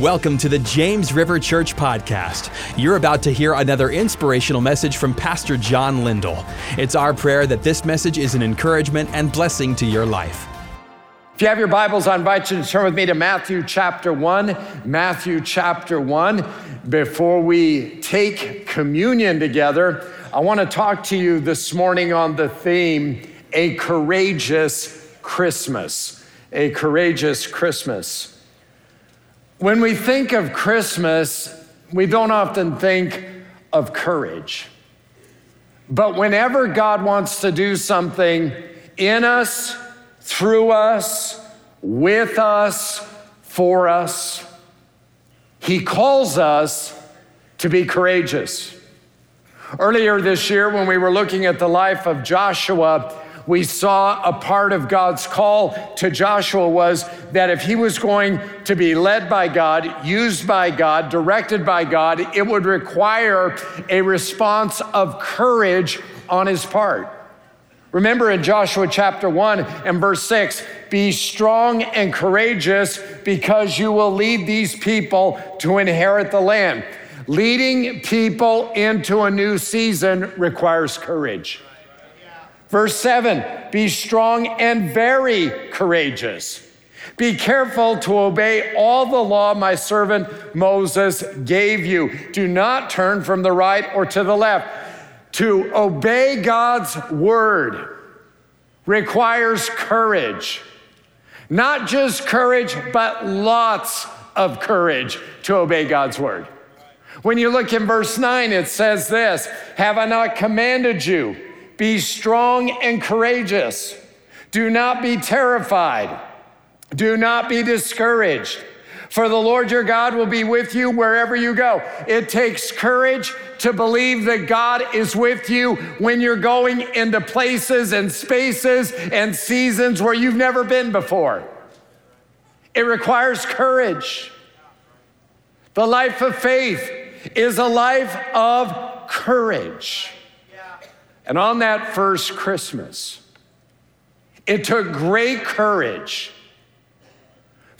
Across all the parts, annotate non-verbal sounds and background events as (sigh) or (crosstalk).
Welcome to the James River Church Podcast. You're about to hear another inspirational message from Pastor John Lindell. It's our prayer that this message is an encouragement and blessing to your life. If you have your Bibles, I invite you to turn with me to Matthew chapter 1. Matthew chapter 1. Before we take communion together, I want to talk to you this morning on the theme A Courageous Christmas. A Courageous Christmas. When we think of Christmas, we don't often think of courage. But whenever God wants to do something in us, through us, with us, for us, He calls us to be courageous. Earlier this year, when we were looking at the life of Joshua, we saw a part of God's call to Joshua was that if he was going to be led by God, used by God, directed by God, it would require a response of courage on his part. Remember in Joshua chapter 1 and verse 6 be strong and courageous because you will lead these people to inherit the land. Leading people into a new season requires courage. Verse 7 Be strong and very courageous. Be careful to obey all the law my servant Moses gave you. Do not turn from the right or to the left. To obey God's word requires courage. Not just courage, but lots of courage to obey God's word. When you look in verse 9, it says this Have I not commanded you? Be strong and courageous. Do not be terrified. Do not be discouraged. For the Lord your God will be with you wherever you go. It takes courage to believe that God is with you when you're going into places and spaces and seasons where you've never been before. It requires courage. The life of faith is a life of courage. And on that first Christmas, it took great courage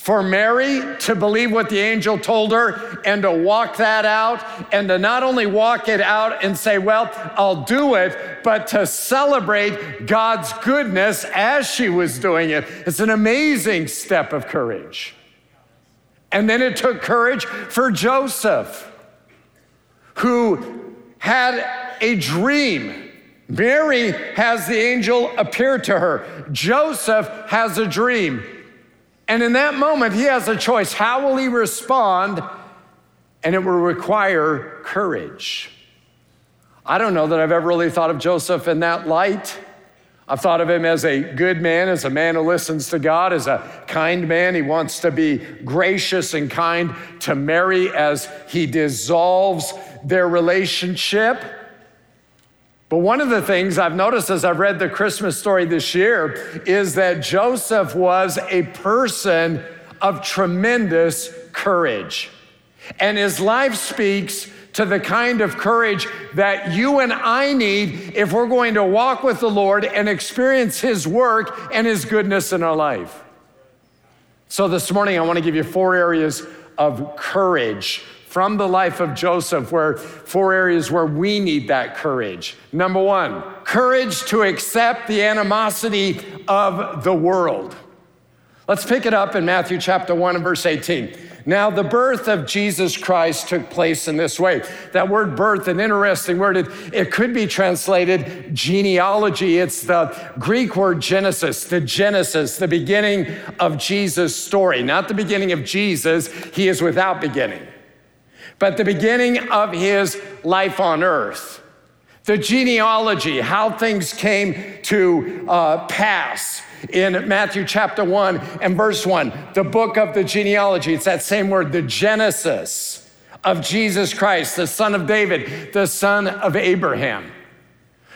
for Mary to believe what the angel told her and to walk that out, and to not only walk it out and say, Well, I'll do it, but to celebrate God's goodness as she was doing it. It's an amazing step of courage. And then it took courage for Joseph, who had a dream Mary has the angel appear to her. Joseph has a dream. And in that moment, he has a choice. How will he respond? And it will require courage. I don't know that I've ever really thought of Joseph in that light. I've thought of him as a good man, as a man who listens to God, as a kind man. He wants to be gracious and kind to Mary as he dissolves their relationship. But one of the things I've noticed as I've read the Christmas story this year is that Joseph was a person of tremendous courage. And his life speaks to the kind of courage that you and I need if we're going to walk with the Lord and experience his work and his goodness in our life. So this morning, I want to give you four areas of courage from the life of Joseph, where four areas where we need that courage. Number one, courage to accept the animosity of the world. Let's pick it up in Matthew chapter 1 and verse 18. Now, the birth of Jesus Christ took place in this way. That word birth, an interesting word, it, it could be translated genealogy. It's the Greek word Genesis, the Genesis, the beginning of Jesus' story, not the beginning of Jesus. He is without beginning but the beginning of his life on earth. The genealogy, how things came to uh, pass in Matthew chapter 1 and verse 1, the book of the genealogy. It's that same word, the Genesis of Jesus Christ, the son of David, the son of Abraham.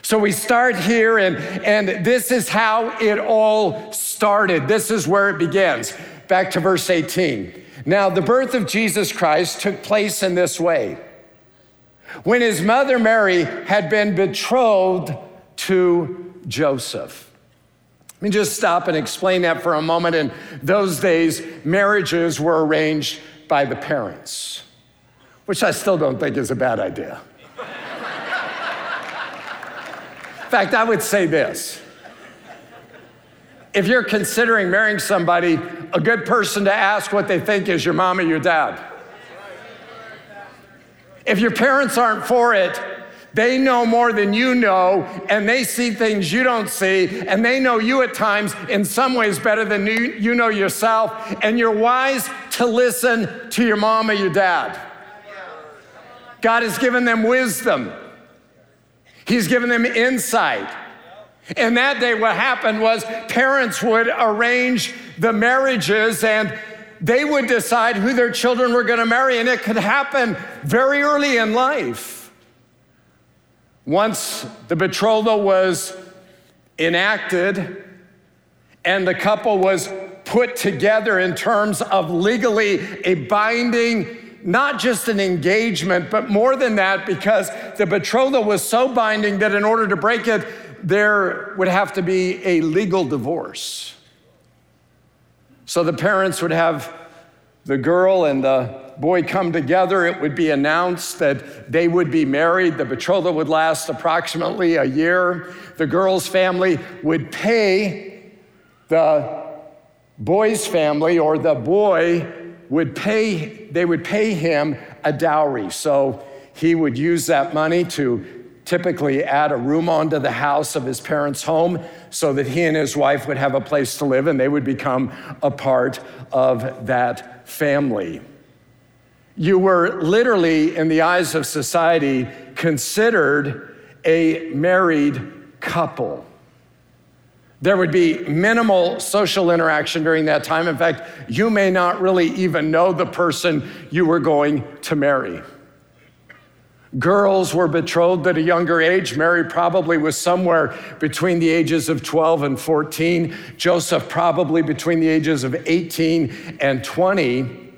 So we start here, and, and this is how it all started. This is where it begins. Back to verse 18. Now, the birth of Jesus Christ took place in this way. When his mother Mary had been betrothed to Joseph. Let me just stop and explain that for a moment. In those days, marriages were arranged by the parents, which I still don't think is a bad idea. In fact, I would say this. If you're considering marrying somebody, a good person to ask what they think is your mom or your dad. If your parents aren't for it, they know more than you know, and they see things you don't see, and they know you at times in some ways better than you, you know yourself, and you're wise to listen to your mom or your dad. God has given them wisdom, He's given them insight. And that day, what happened was parents would arrange the marriages and they would decide who their children were going to marry, and it could happen very early in life. Once the betrothal was enacted and the couple was put together in terms of legally a binding not just an engagement, but more than that, because the betrothal was so binding that in order to break it, there would have to be a legal divorce. So the parents would have the girl and the boy come together. It would be announced that they would be married. The betrothal would last approximately a year. The girl's family would pay the boy's family, or the boy would pay, they would pay him a dowry. So he would use that money to typically add a room onto the house of his parents' home so that he and his wife would have a place to live and they would become a part of that family. You were literally, in the eyes of society, considered a married couple. There would be minimal social interaction during that time. In fact, you may not really even know the person you were going to marry. Girls were betrothed at a younger age. Mary probably was somewhere between the ages of 12 and 14. Joseph probably between the ages of 18 and 20.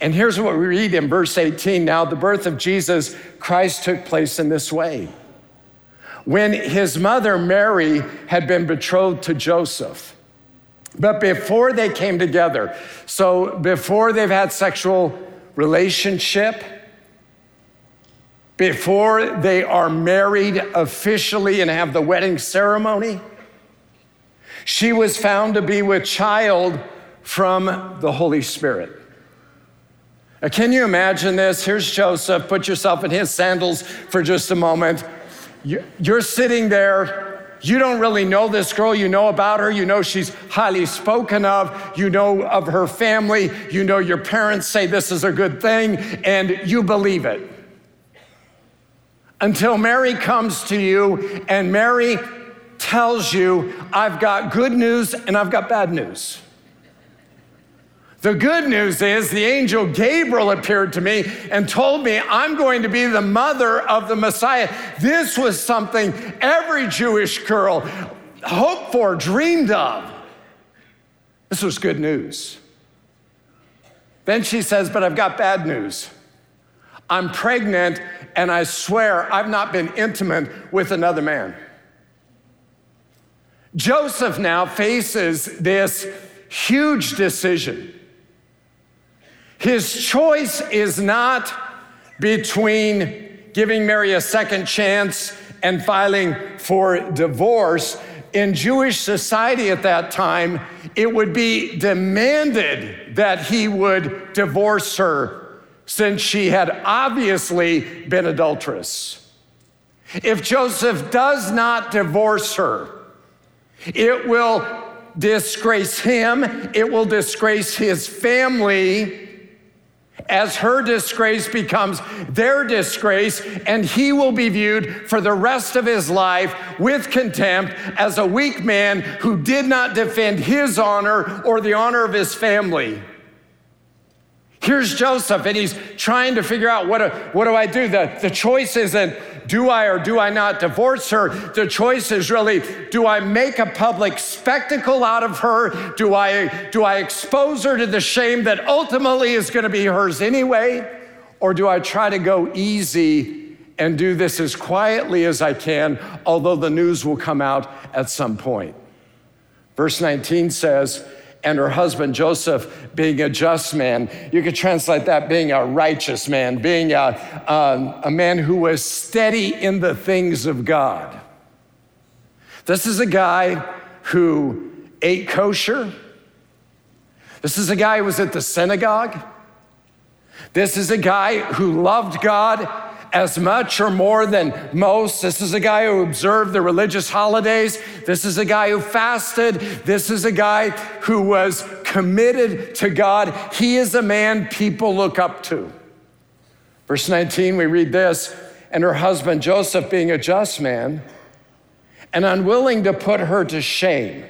And here's what we read in verse 18 Now, the birth of Jesus Christ took place in this way. When his mother Mary had been betrothed to Joseph, but before they came together, so before they've had sexual relationship, before they are married officially and have the wedding ceremony. She was found to be with child from the Holy Spirit. Now, can you imagine this? Here's Joseph. Put yourself in his sandals for just a moment. You're sitting there. You don't really know this girl. You know about her. You know she's highly spoken of. You know of her family. You know your parents say this is a good thing, and you believe it until Mary comes to you and Mary tells you, I've got good news and I've got bad news. The good news is the angel Gabriel appeared to me and told me I'm going to be the mother of the Messiah. This was something every Jewish girl hoped for, dreamed of. This was good news. Then she says, But I've got bad news. I'm pregnant and I swear I've not been intimate with another man. Joseph now faces this huge decision. His choice is not between giving Mary a second chance and filing for divorce. In Jewish society at that time, it would be demanded that he would divorce her since she had obviously been adulterous. If Joseph does not divorce her, it will disgrace him, it will disgrace his family as her disgrace becomes their disgrace, and he will be viewed for the rest of his life with contempt as a weak man who did not defend his honor or the honor of his family. Here's Joseph, and he's trying to figure out what, do, what do I do? The, the choice isn't do I or do I not divorce her? The choice is really do I make a public spectacle out of her? Do I, do I expose her to the shame that ultimately is going to be hers anyway? Or do I try to go easy and do this as quietly as I can, although the news will come out at some point? Verse 19 says, and her husband Joseph being a just man. You could translate that being a righteous man, being a, um, a man who was steady in the things of God. This is a guy who ate kosher. This is a guy who was at the synagogue. This is a guy who loved God as much or more than most. This is a guy who observed the religious holidays. This is a guy who fasted. This is a guy who was committed to God. He is a man people look up to. Verse 19, we read this and her husband Joseph, being a just man and unwilling to put her to shame.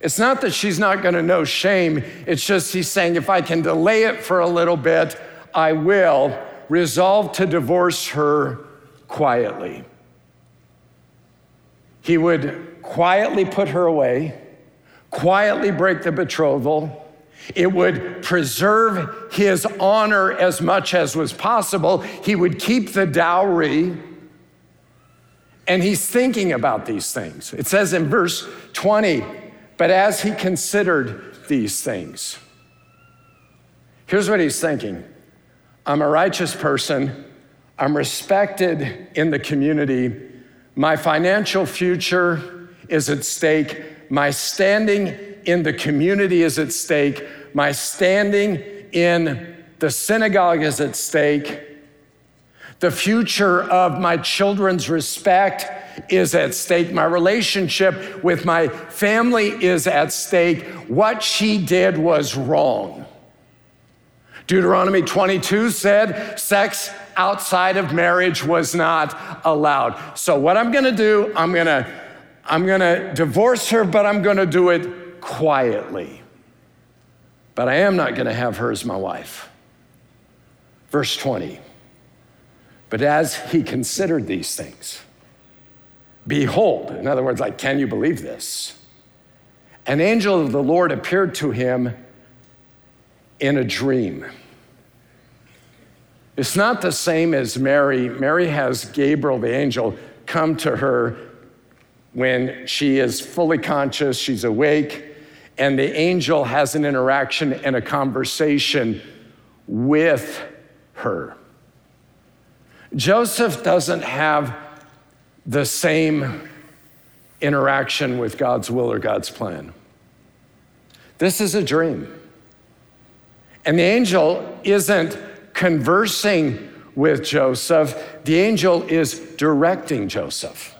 It's not that she's not going to know shame, it's just he's saying, if I can delay it for a little bit, I will resolved to divorce her quietly. He would quietly put her away, quietly break the betrothal. It would preserve his honor as much as was possible. He would keep the dowry. And he's thinking about these things. It says in verse 20, but as he considered these things, here's what he's thinking I'm a righteous person. I'm respected in the community. My financial future is at stake. My standing in the community is at stake. My standing in the synagogue is at stake. The future of my children's respect is at stake. My relationship with my family is at stake. What she did was wrong. Deuteronomy 22 said sex outside of marriage was not allowed. So what I'm going to do, I'm going to I'm going to divorce her, but I'm going to do it quietly. But I am not going to have her as my wife. Verse 20. But as he considered these things, behold, in other words, like, can you believe this? An angel of the Lord appeared to him in a dream. It's not the same as Mary. Mary has Gabriel, the angel, come to her when she is fully conscious, she's awake, and the angel has an interaction and a conversation with her. Joseph doesn't have the same interaction with God's will or God's plan. This is a dream. And the angel isn't conversing with Joseph, the angel is directing Joseph.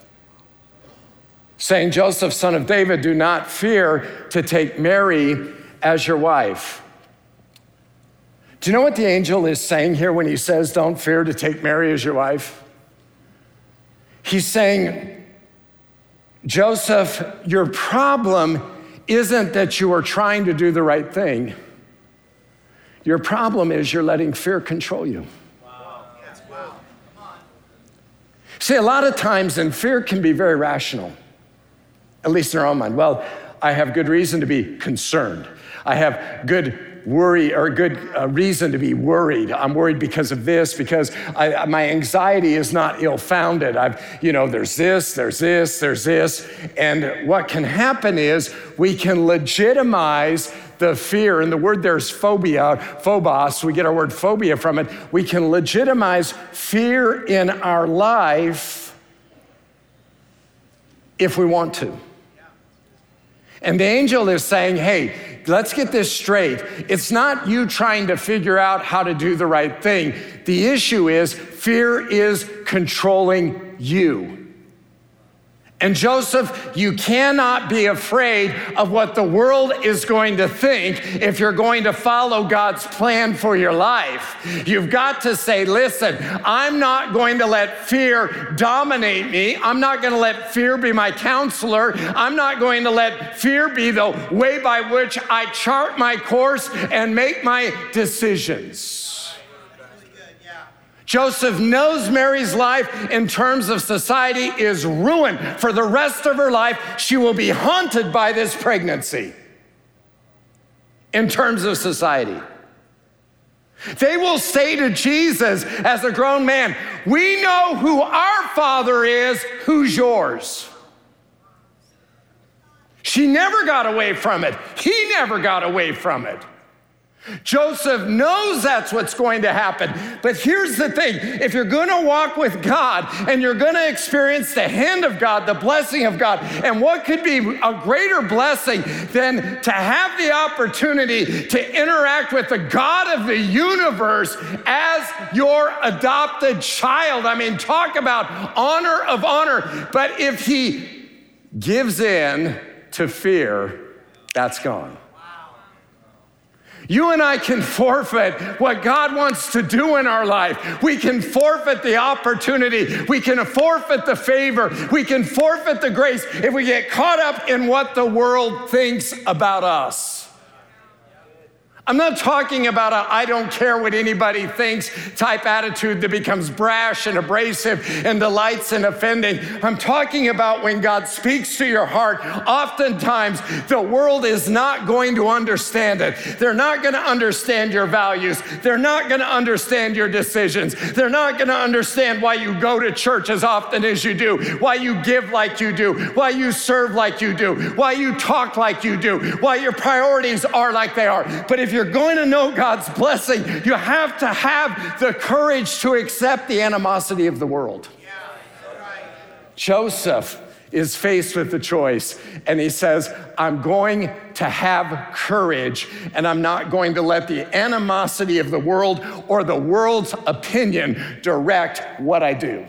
Saying, Joseph, son of David, do not fear to take Mary as your wife. Do you know what the angel is saying here when he says, Don't fear to take Mary as your wife? He's saying, Joseph, your problem isn't that you are trying to do the right thing. Your problem is you're letting fear control you. See, a lot of times, and fear can be very rational, at least in our own mind. Well, I have good reason to be concerned. I have good worry or good uh, reason to be worried. I'm worried because of this, because I, my anxiety is not ill founded. I've, you know, there's this, there's this, there's this. And what can happen is we can legitimize the fear, and the word there's phobia, phobos, we get our word phobia from it. We can legitimize fear in our life if we want to. And the angel is saying, hey, let's get this straight. It's not you trying to figure out how to do the right thing. The issue is fear is controlling you. And Joseph, you cannot be afraid of what the world is going to think if you're going to follow God's plan for your life. You've got to say, listen, I'm not going to let fear dominate me. I'm not going to let fear be my counselor. I'm not going to let fear be the way by which I chart my course and make my decisions. Joseph knows Mary's life in terms of society is ruined. For the rest of her life, she will be haunted by this pregnancy in terms of society. They will say to Jesus as a grown man, We know who our father is, who's yours? She never got away from it. He never got away from it. Joseph knows that's what's going to happen. But here's the thing if you're going to walk with God and you're going to experience the hand of God, the blessing of God, and what could be a greater blessing than to have the opportunity to interact with the God of the universe as your adopted child? I mean, talk about honor of honor. But if he gives in to fear, that's gone. You and I can forfeit what God wants to do in our life. We can forfeit the opportunity. We can forfeit the favor. We can forfeit the grace if we get caught up in what the world thinks about us. I'm not talking about a I don't care what anybody thinks type attitude that becomes brash and abrasive and delights in offending. I'm talking about when God speaks to your heart, oftentimes the world is not going to understand it. They're not going to understand your values. They're not going to understand your decisions. They're not going to understand why you go to church as often as you do, why you give like you do, why you serve like you do, why you talk like you do, why your priorities are like they are. But if you're going to know God's blessing, you have to have the courage to accept the animosity of the world. Joseph is faced with the choice, and he says, I'm going to have courage, and I'm not going to let the animosity of the world or the world's opinion direct what I do.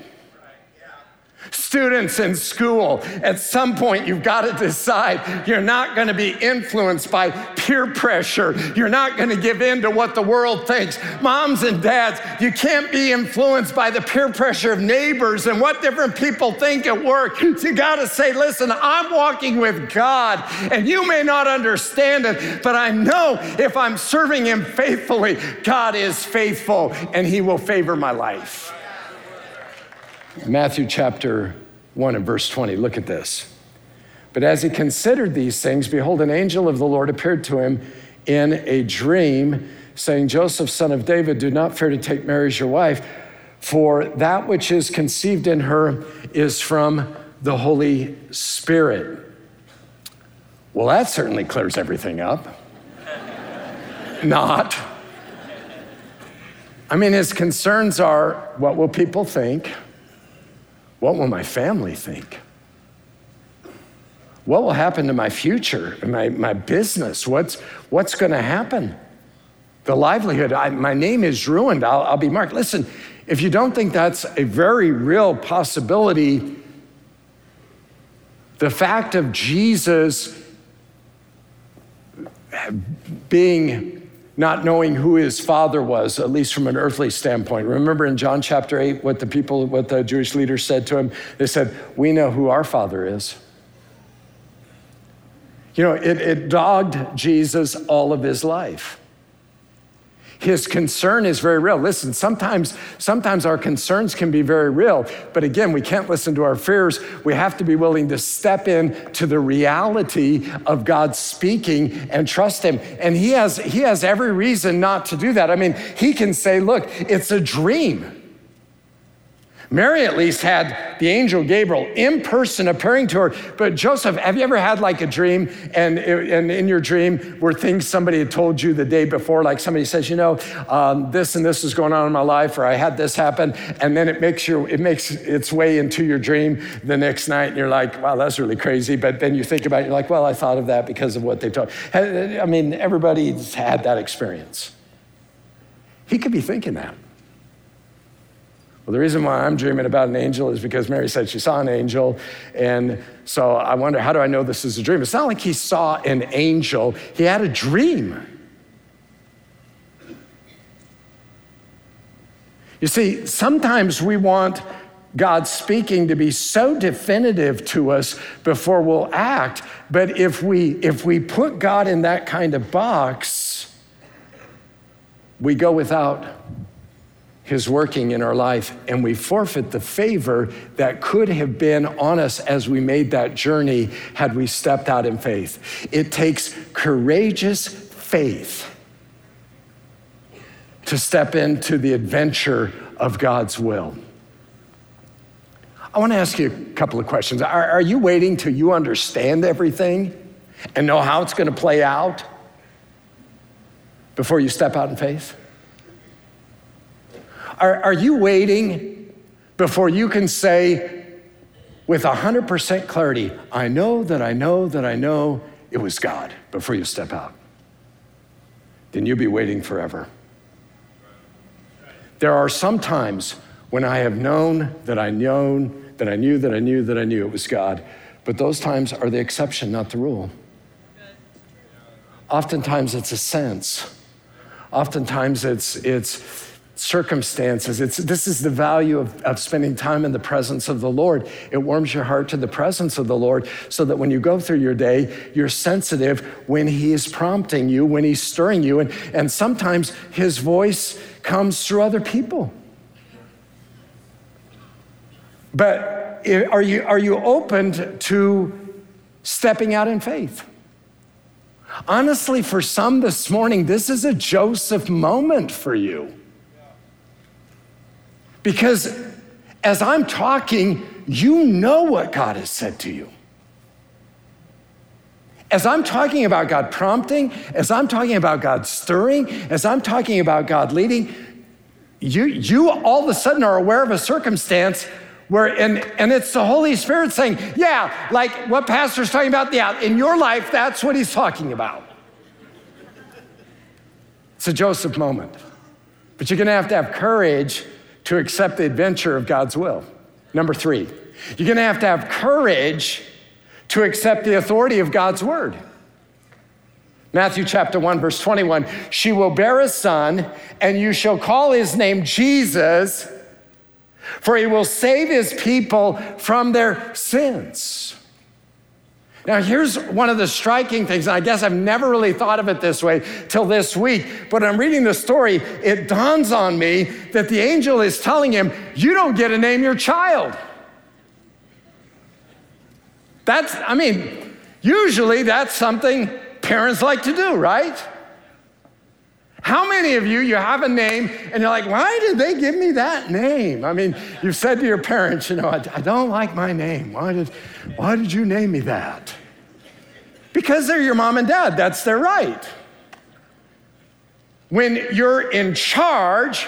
Students in school, at some point, you've got to decide you're not going to be influenced by peer pressure. You're not going to give in to what the world thinks. Moms and dads, you can't be influenced by the peer pressure of neighbors and what different people think at work. You got to say, listen, I'm walking with God, and you may not understand it, but I know if I'm serving Him faithfully, God is faithful and He will favor my life. Matthew chapter 1 and verse 20. Look at this. But as he considered these things, behold, an angel of the Lord appeared to him in a dream, saying, Joseph, son of David, do not fear to take Mary as your wife, for that which is conceived in her is from the Holy Spirit. Well, that certainly clears everything up. (laughs) Not. I mean, his concerns are what will people think? What will my family think? What will happen to my future, my, my business? What's, what's going to happen? The livelihood, I, my name is ruined. I'll, I'll be marked. Listen, if you don't think that's a very real possibility, the fact of Jesus being not knowing who his father was, at least from an earthly standpoint. Remember in John chapter 8 what the people, what the Jewish leaders said to him? They said, We know who our father is. You know, it, it dogged Jesus all of his life. His concern is very real. Listen, sometimes, sometimes our concerns can be very real, but again, we can't listen to our fears. We have to be willing to step in to the reality of God speaking and trust Him. And He has, he has every reason not to do that. I mean, He can say, look, it's a dream. Mary at least had the angel Gabriel in person appearing to her. But Joseph, have you ever had like a dream and, and in your dream were things somebody had told you the day before, like somebody says, you know, um, this and this is going on in my life, or I had this happen, and then it makes your it makes its way into your dream the next night, and you're like, wow, that's really crazy. But then you think about it, you're like, well, I thought of that because of what they told. I mean, everybody's had that experience. He could be thinking that. Well, the reason why I'm dreaming about an angel is because Mary said she saw an angel. And so I wonder, how do I know this is a dream? It's not like he saw an angel, he had a dream. You see, sometimes we want God speaking to be so definitive to us before we'll act. But if we, if we put God in that kind of box, we go without his working in our life, and we forfeit the favor that could have been on us as we made that journey had we stepped out in faith. It takes courageous faith to step into the adventure of God's will. I want to ask you a couple of questions. Are, are you waiting till you understand everything and know how it's going to play out before you step out in faith? Are, are you waiting before you can say with 100% clarity, I know that I know that I know it was God before you step out? Then you'll be waiting forever. There are some times when I have known that I known that I knew that I knew that I knew it was God, but those times are the exception, not the rule. Oftentimes it's a sense. Oftentimes it's it's circumstances. It's, this is the value of, of spending time in the presence of the Lord. It warms your heart to the presence of the Lord so that when you go through your day, you're sensitive when He is prompting you, when He's stirring you. And, and sometimes His voice comes through other people. But are you, are you open to stepping out in faith? Honestly, for some this morning, this is a Joseph moment for you. Because as I'm talking, you know what God has said to you. As I'm talking about God prompting, as I'm talking about God stirring, as I'm talking about God leading, you, you all of a sudden are aware of a circumstance where, and, and it's the Holy Spirit saying, yeah, like what Pastor's talking about, yeah, in your life, that's what he's talking about. It's a Joseph moment. But you're gonna have to have courage to accept the adventure of God's will. Number three, you're gonna have to have courage to accept the authority of God's word. Matthew chapter 1, verse 21 She will bear a son, and you shall call his name Jesus, for he will save his people from their sins. Now, here's one of the striking things, and I guess I've never really thought of it this way till this week, but I'm reading the story, it dawns on me that the angel is telling him, You don't get to name your child. That's, I mean, usually that's something parents like to do, right? How many of you, you have a name and you're like, why did they give me that name? I mean, you've said to your parents, you know, I, I don't like my name. Why did, why did you name me that? Because they're your mom and dad, that's their right. When you're in charge,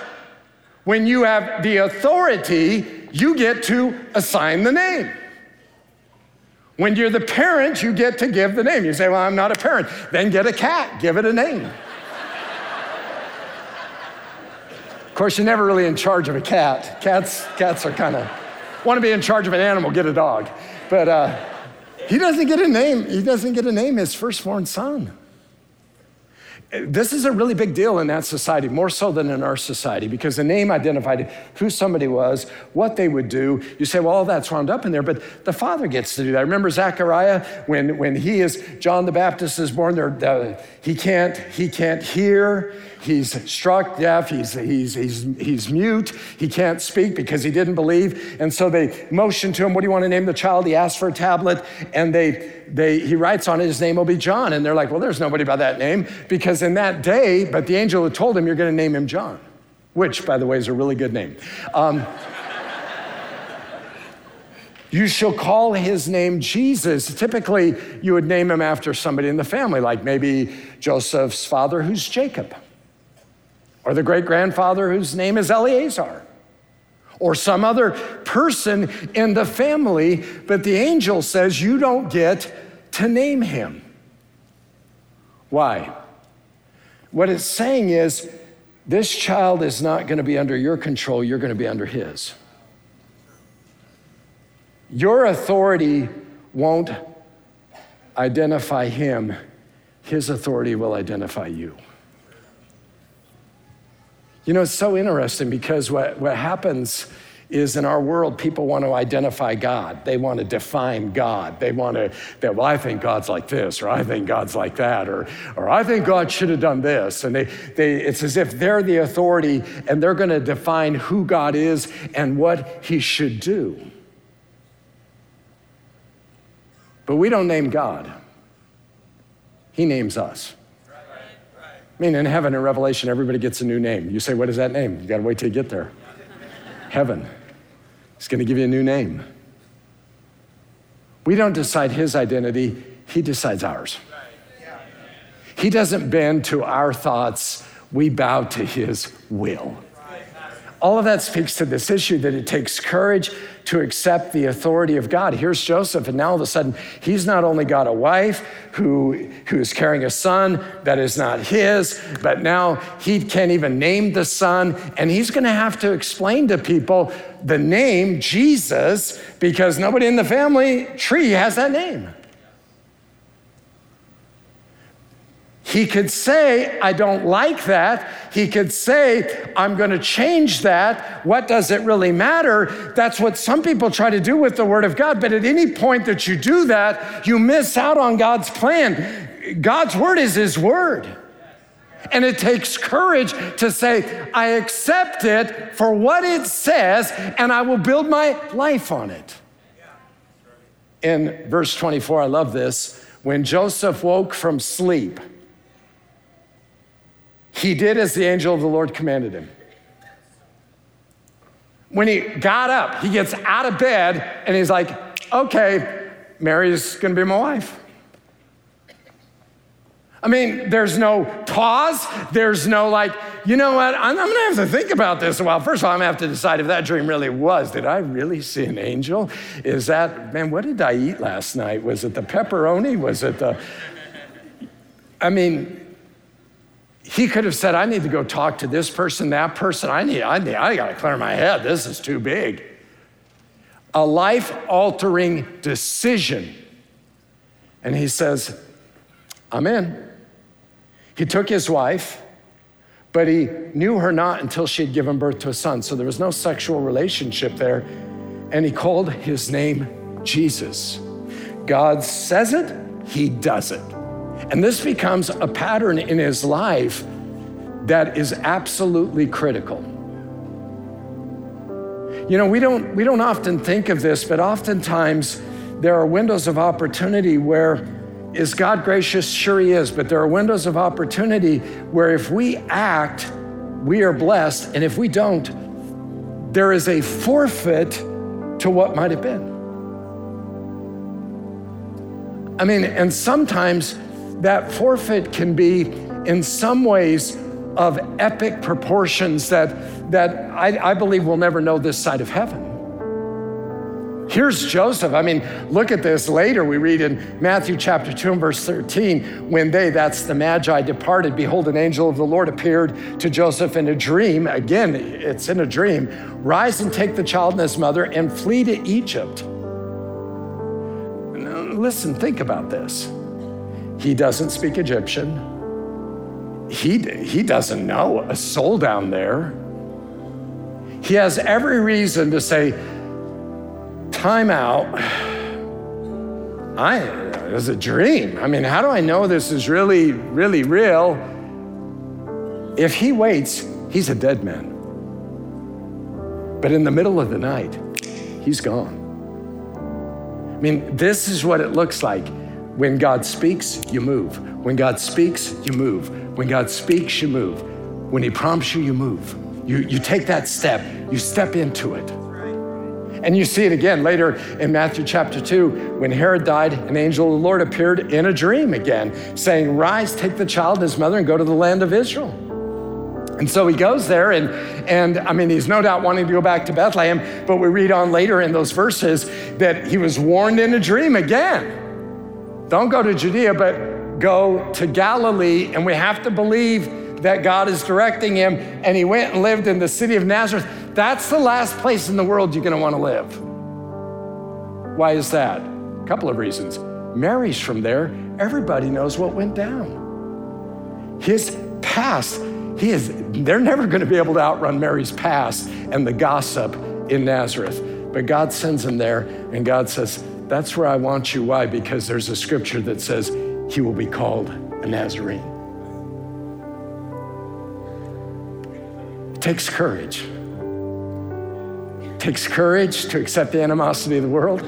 when you have the authority, you get to assign the name. When you're the parent, you get to give the name. You say, Well, I'm not a parent. Then get a cat, give it a name. of course, you're never really in charge of a cat. Cats, cats are kind of, want to be in charge of an animal, get a dog. But, uh, he doesn't get a name. He doesn't get a name, his firstborn son. This is a really big deal in that society, more so than in our society, because the name identified who somebody was, what they would do. You say, well, all that's wound up in there, but the father gets to do that. Remember Zechariah when, when he is John the Baptist is born there, uh, he can't he can't hear, he's struck deaf, he's, he's, he's, he's mute, he can't speak because he didn't believe. And so they motion to him, What do you want to name the child? He asks for a tablet, and they, they, he writes on it, His name will be John. And they're like, Well, there's nobody by that name because in that day, but the angel had told him, You're going to name him John, which, by the way, is a really good name. Um, You shall call his name Jesus. Typically, you would name him after somebody in the family, like maybe Joseph's father, who's Jacob or the great grandfather whose name is Eleazar, or some other person in the family, but the angel says you don't get to name him. Why? What it's saying is this child is not going to be under your control, you're going to be under his. Your authority won't identify him, his authority will identify you. You know, it's so interesting because what, what happens is in our world, people want to identify God. They want to define God. They want to, well, I think God's like this, or I think God's like that, or, or I think God should have done this. And they, they, it's as if they're the authority and they're going to define who God is and what he should do. But we don't name God, he names us. I mean, in heaven, in Revelation, everybody gets a new name. You say, What is that name? You got to wait till you get there. heaven. He's going to give you a new name. We don't decide his identity, He decides ours. He doesn't bend to our thoughts, we bow to His will. All of that speaks to this issue that it takes courage to accept the authority of God. Here's Joseph, and now all of a sudden, he's not only got a wife who, who is carrying a son that is not his, but now he can't even name the son, and he's gonna have to explain to people the name Jesus because nobody in the family tree has that name. He could say, I don't like that. He could say, I'm going to change that. What does it really matter? That's what some people try to do with the Word of God. But at any point that you do that, you miss out on God's plan. God's Word is His Word. And it takes courage to say, I accept it for what it says, and I will build my life on it. In verse 24, I love this. When Joseph woke from sleep, he did as the angel of the Lord commanded him. When he got up, he gets out of bed and he's like, okay, Mary's gonna be my wife. I mean, there's no pause. There's no like, you know what? I'm, I'm, gonna have to think about this a while. First of all, I'm gonna have to decide if that dream really was. Did I really see an angel? Is that, man, what did I eat last night? Was it the pepperoni? Was it the, I mean, he could have said, I need to go talk to this person, that person. I need, I need, I gotta clear my head. This is too big. A life altering decision. And he says, I'm in. He took his wife, but he knew her not until she had given birth to a son. So there was no sexual relationship there. And he called his name Jesus. God says it, he does it. And this becomes a pattern in his life that is absolutely critical. You know, we don't, we don't often think of this, but oftentimes there are windows of opportunity where is God gracious? Sure, He is. But there are windows of opportunity where if we act, we are blessed. And if we don't, there is a forfeit to what might have been. I mean, and sometimes that forfeit can be, in some ways, of epic proportions that, that I, I believe we'll never know this side of heaven. Here's Joseph. I mean, look at this later. We read in Matthew chapter 2 and verse 13 when they, that's the Magi, departed, behold, an angel of the Lord appeared to Joseph in a dream. Again, it's in a dream. Rise and take the child and his mother and flee to Egypt. Listen, think about this. He doesn't speak Egyptian. He, he doesn't know a soul down there. He has every reason to say, Time out. I, it was a dream. I mean, how do I know this is really, really real? If he waits, he's a dead man. But in the middle of the night, he's gone. I mean, this is what it looks like when God speaks, you move. When God speaks, you move. When God speaks, you move. When He prompts you, you move. You, you take that step, you step into it. And you see it again later in Matthew chapter 2. When Herod died, an angel of the Lord appeared in a dream again, saying, Rise, take the child and his mother, and go to the land of Israel. And so he goes there, and, and I mean, he's no doubt wanting to go back to Bethlehem, but we read on later in those verses that he was warned in a dream again don't go to Judea, but go to Galilee. And we have to believe that God is directing him. And he went and lived in the city of Nazareth. That's the last place in the world you're going to want to live. Why is that? A couple of reasons. Mary's from there. Everybody knows what went down. His past, he is, they're never going to be able to outrun Mary's past and the gossip in Nazareth. But God sends him there, and God says, that's where I want you. Why? Because there's a scripture that says he will be called a Nazarene. It takes courage. It takes courage to accept the animosity of the world.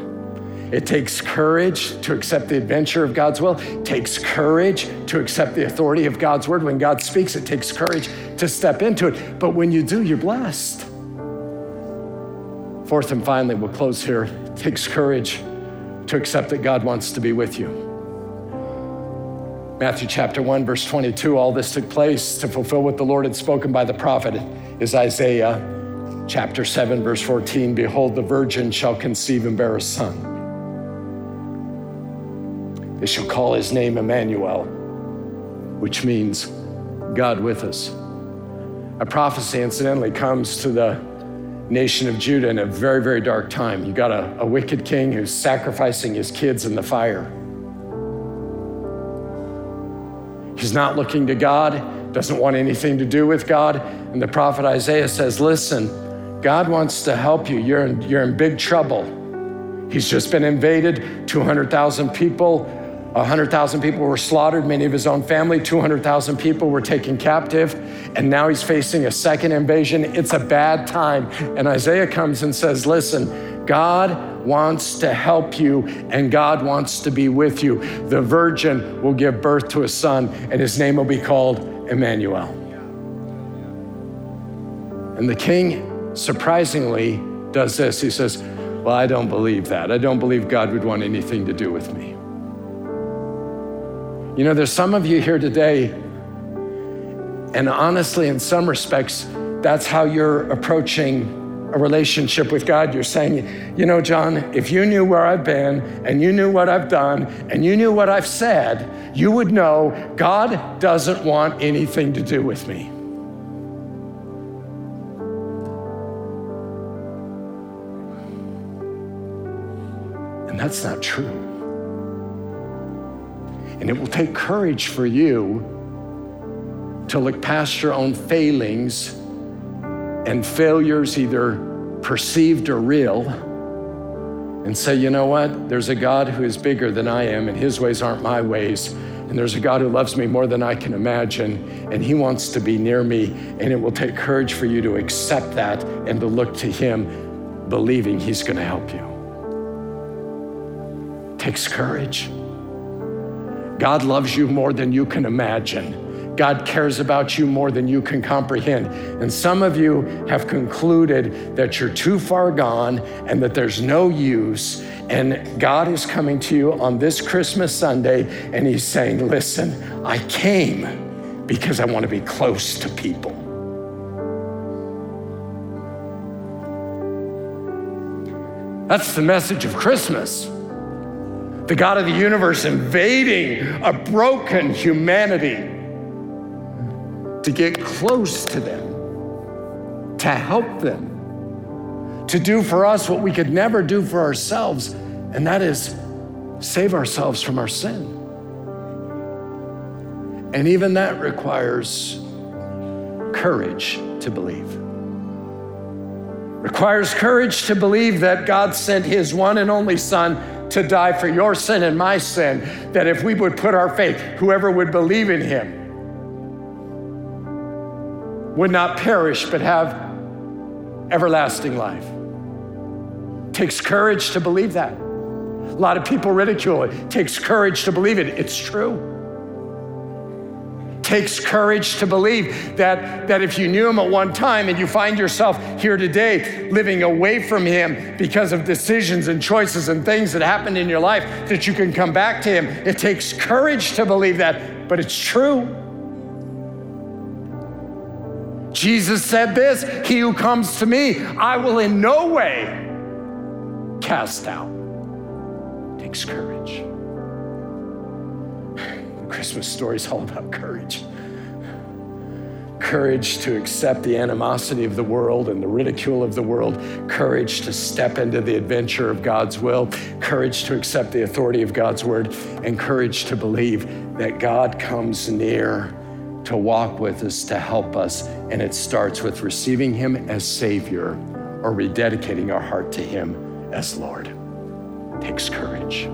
It takes courage to accept the adventure of God's will. It takes courage to accept the authority of God's word. When God speaks, it takes courage to step into it. But when you do, you're blessed. Fourth and finally, we'll close here. It takes courage to accept that God wants to be with you. Matthew chapter 1, verse 22, all this took place to fulfill what the Lord had spoken by the prophet, is Isaiah chapter 7, verse 14 Behold, the virgin shall conceive and bear a son. They shall call his name Emmanuel, which means God with us. A prophecy, incidentally, comes to the nation of Judah in a very, very dark time. You got a, a wicked king who's sacrificing his kids in the fire. He's not looking to God, doesn't want anything to do with God. And the prophet Isaiah says, Listen, God wants to help you. You're in, you're in big trouble. He's just been invaded, 200,000 people. 100,000 people were slaughtered, many of his own family. 200,000 people were taken captive. And now he's facing a second invasion. It's a bad time. And Isaiah comes and says, Listen, God wants to help you and God wants to be with you. The virgin will give birth to a son, and his name will be called Emmanuel. And the king surprisingly does this. He says, Well, I don't believe that. I don't believe God would want anything to do with me. You know, there's some of you here today, and honestly, in some respects, that's how you're approaching a relationship with God, you're saying, you know, John, if you knew where I've been and you knew what I've done and you knew what I've said, you would know God doesn't want anything to do with me. And that's not true. And it will take courage for you to look past your own failings and failures, either perceived or real, and say, you know what? There's a God who is bigger than I am, and his ways aren't my ways. And there's a God who loves me more than I can imagine, and he wants to be near me. And it will take courage for you to accept that and to look to him, believing he's going to help you. Takes courage. God loves you more than you can imagine. God cares about you more than you can comprehend. And some of you have concluded that you're too far gone and that there's no use. And God is coming to you on this Christmas Sunday and He's saying, Listen, I came because I want to be close to people. That's the message of Christmas. The God of the universe invading a broken humanity to get close to them, to help them, to do for us what we could never do for ourselves, and that is save ourselves from our sin. And even that requires courage to believe. Requires courage to believe that God sent his one and only Son to die for your sin and my sin, that if we would put our faith, whoever would believe in him, would not perish but have everlasting life. Takes courage to believe that. A lot of people ridicule it. takes courage to believe it. It's true. Takes courage to believe that, that if you knew him at one time and you find yourself here today living away from him because of decisions and choices and things that happened in your life, that you can come back to him. It takes courage to believe that, but it's true. Jesus said this He who comes to me, I will in no way cast out. It takes courage. Christmas story is all about courage. Courage to accept the animosity of the world and the ridicule of the world. Courage to step into the adventure of God's will. Courage to accept the authority of God's word. And courage to believe that God comes near to walk with us, to help us. And it starts with receiving Him as Savior or rededicating our heart to Him as Lord. It takes courage.